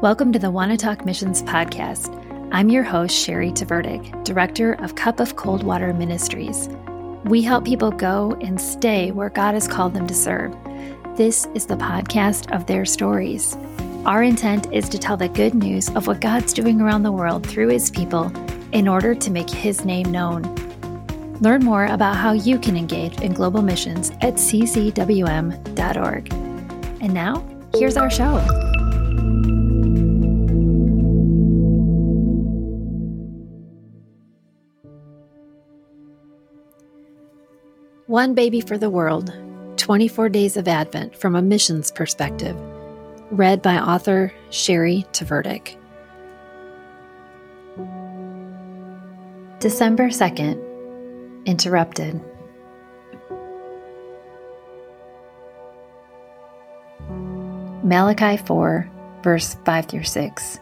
Welcome to the Wanna Talk Missions podcast. I'm your host, Shari Tvrdik, Director of Cup of Cold Water Ministries. We help people go and stay where God has called them to serve. This is the podcast of their stories. Our intent is to tell the good news of what God's doing around the world through His people in order to make His name known. Learn more about how you can engage in global missions at ccwm.org. And now, here's our show. One Baby for the World 24 Days of Advent from a Missions Perspective. Read by author Shari Tvrdik. December 2nd, interrupted. Malachi 4, verse 5 through 6.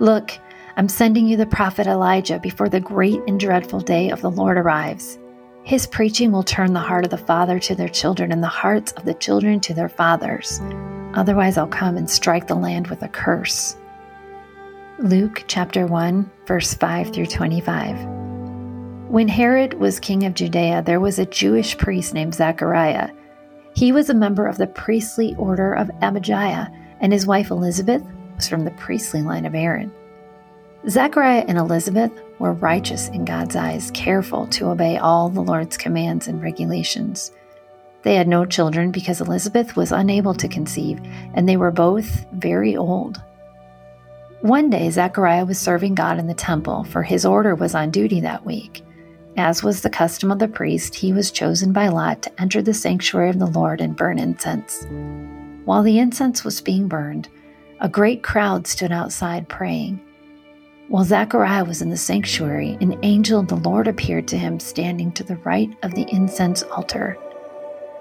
Look, I'm sending you the prophet Elijah before the great and dreadful day of the Lord arrives. His preaching will turn the heart of the father to their children and the hearts of the children to their fathers. Otherwise, I'll come and strike the land with a curse. Luke chapter 1, verse 5 through 25. When Herod was king of Judea, there was a Jewish priest named Zechariah. He was a member of the priestly order of Abijah, and his wife Elizabeth was from the priestly line of Aaron. Zechariah and Elizabeth were righteous in God's eyes, careful to obey all the Lord's commands and regulations. They had no children because Elizabeth was unable to conceive, and they were both very old. One day, Zechariah was serving God in the temple, for his order was on duty that week. As was the custom of the priest, he was chosen by Lot to enter the sanctuary of the Lord and burn incense. While the incense was being burned, a great crowd stood outside praying. While Zechariah was in the sanctuary, an angel of the Lord appeared to him standing to the right of the incense altar.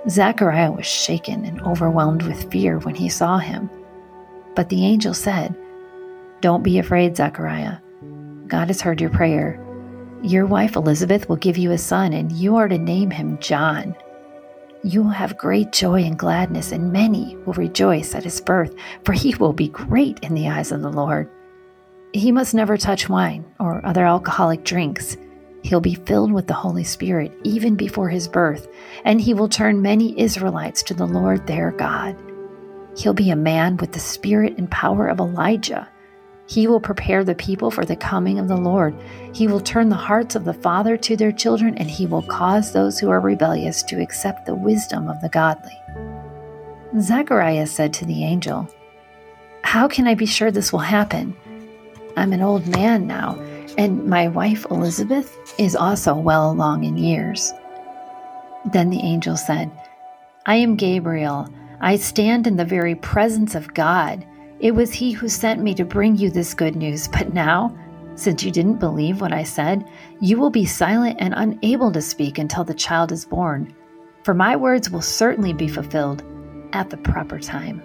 Zechariah was shaken and overwhelmed with fear when he saw him. But the angel said, Don't be afraid, Zechariah. God has heard your prayer your wife Elizabeth will give you a son, and you are to name him John. You will have great joy and gladness, and many will rejoice at his birth, for he will be great in the eyes of the Lord. He must never touch wine or other alcoholic drinks. He'll be filled with the Holy Spirit even before his birth, and he will turn many Israelites to the Lord their God. He'll be a man with the spirit and power of Elijah he will prepare the people for the coming of the Lord. He will turn the hearts of the father to their children, and he will cause those who are rebellious to accept the wisdom of the godly. Zechariah said to the angel, How can I be sure this will happen? I'm an old man now, and my wife Elizabeth is also well along in years. Then the angel said, I am Gabriel. I stand in the very presence of God. It was He who sent me to bring you this good news. But now, since you didn't believe what I said, you will be silent and unable to speak until the child is born. For my words will certainly be fulfilled at the proper time.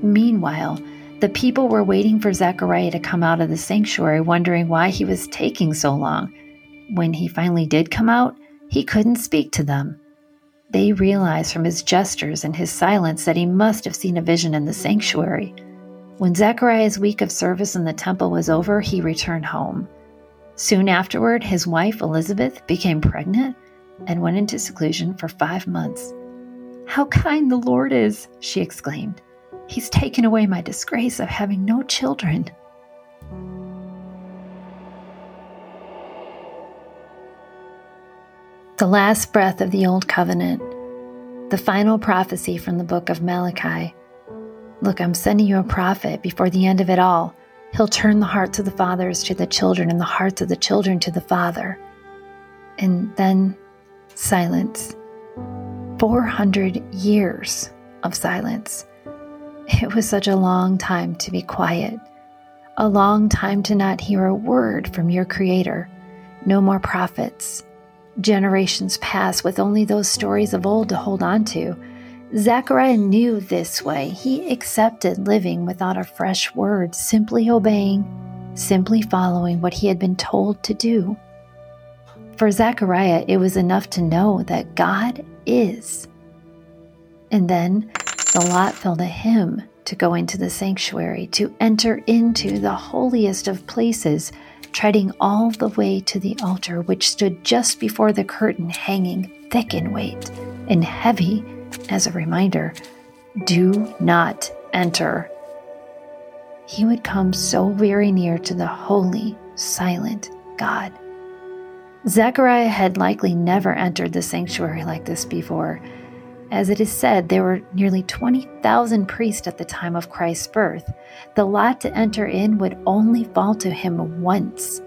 Meanwhile, the people were waiting for Zechariah to come out of the sanctuary, wondering why he was taking so long. When he finally did come out, he couldn't speak to them. They realized from his gestures and his silence that he must have seen a vision in the sanctuary. When Zechariah's week of service in the temple was over, he returned home. Soon afterward, his wife Elizabeth became pregnant and went into seclusion for five months. How kind the Lord is, she exclaimed. He's taken away my disgrace of having no children. The last breath of the Old Covenant, the final prophecy from the book of Malachi. Look, I'm sending you a prophet before the end of it all. He'll turn the hearts of the fathers to the children and the hearts of the children to the father. And then silence. 400 years of silence. It was such a long time to be quiet, a long time to not hear a word from your Creator. No more prophets, Generations pass with only those stories of old to hold on to. Zechariah knew this way. He accepted living without a fresh word, simply obeying, simply following what he had been told to do. For Zechariah, it was enough to know that God is. And then the lot fell to him to go into the sanctuary, to enter into the holiest of places, treading all the way to the altar, which stood just before the curtain, hanging thick in weight and heavy as a reminder do not enter. He would come so very near to the holy, silent God. Zechariah had likely never entered the sanctuary like this before. As it is said, there were nearly 20,000 priests at the time of Christ's birth. The lot to enter in would only fall to him once.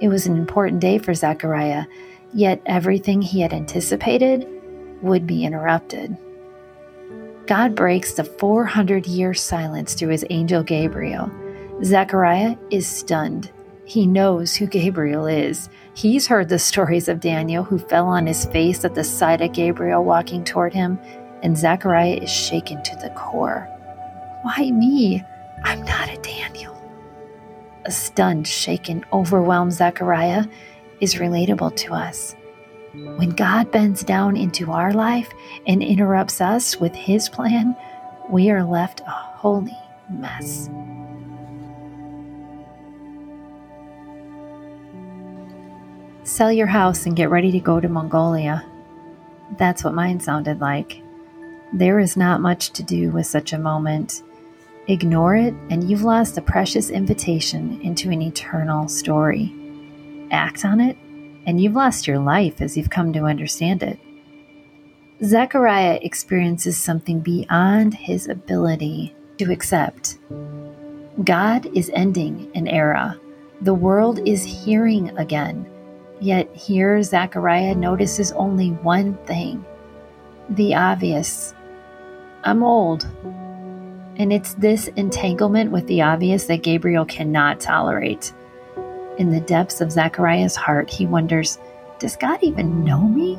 It was an important day for Zechariah, yet everything he had anticipated would be interrupted. God breaks the 400 year silence through his angel Gabriel. Zechariah is stunned. He knows who Gabriel is. He's heard the stories of Daniel who fell on his face at the sight of Gabriel walking toward him, and Zechariah is shaken to the core. Why me? I'm not a Daniel. A stunned, shaken, overwhelmed Zechariah is relatable to us. When God bends down into our life and interrupts us with his plan, we are left a holy mess. Sell your house and get ready to go to Mongolia. That's what mine sounded like. There is not much to do with such a moment. Ignore it, and you've lost a precious invitation into an eternal story. Act on it, and you've lost your life as you've come to understand it. Zechariah experiences something beyond his ability to accept. God is ending an era. The world is hearing again. Yet here Zechariah notices only one thing the obvious. I'm old. And it's this entanglement with the obvious that Gabriel cannot tolerate. In the depths of Zechariah's heart, he wonders Does God even know me?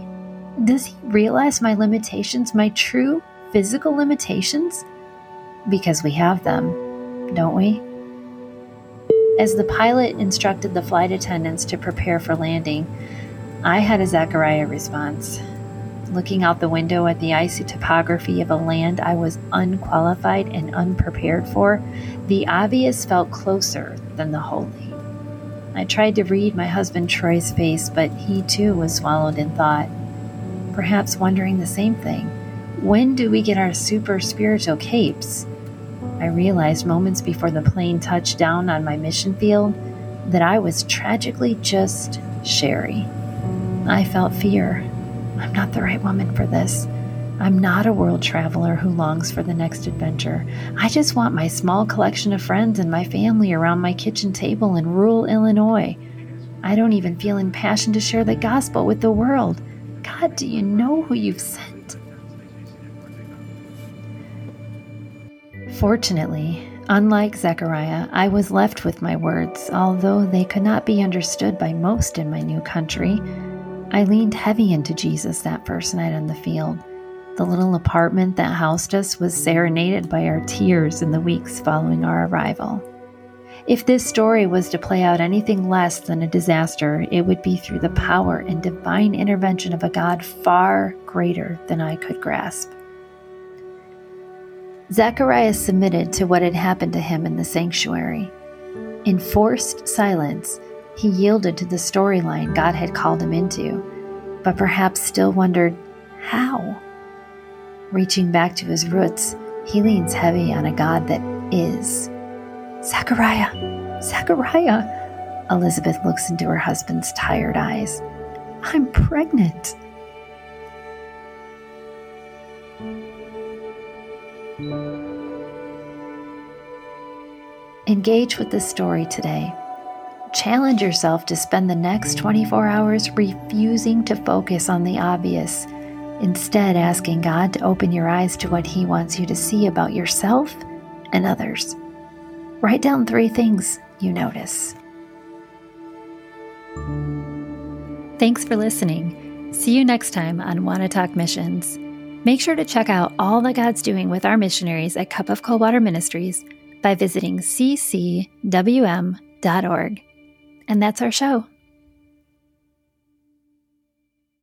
Does he realize my limitations, my true physical limitations? Because we have them, don't we? As the pilot instructed the flight attendants to prepare for landing, I had a Zechariah response. Looking out the window at the icy topography of a land I was unqualified and unprepared for, the obvious felt closer than the holy. I tried to read my husband Troy's face, but he too was swallowed in thought, perhaps wondering the same thing. When do we get our super spiritual capes? I realized moments before the plane touched down on my mission field that I was tragically just Shari. I felt fear. I'm not the right woman for this. I'm not a world traveler who longs for the next adventure. I just want my small collection of friends and my family around my kitchen table in rural Illinois. I don't even feel impassioned to share the gospel with the world. God, do you know who you've sent? Fortunately, unlike Zechariah, I was left with my words, although they could not be understood by most in my new country. I leaned heavy into Jesus that first night on the field. The little apartment that housed us was serenaded by our tears in the weeks following our arrival. If this story was to play out anything less than a disaster, it would be through the power and divine intervention of a God far greater than I could grasp. Zacharias submitted to what had happened to him in the sanctuary. In forced silence, he yielded to the storyline God had called him into, but perhaps still wondered how. Reaching back to his roots, he leans heavy on a God that is. Zechariah! Zechariah! Elizabeth looks into her husband's tired eyes. I'm pregnant. Engage with this story today. Challenge yourself to spend the next 24 hours refusing to focus on the obvious, instead, asking God to open your eyes to what He wants you to see about yourself and others. Write down three things you notice. Thanks for listening. See you next time on Wanna Talk Missions. Make sure to check out all that God's doing with our missionaries at Cup of Cold Water Ministries by visiting ccwm.org. And that's our show.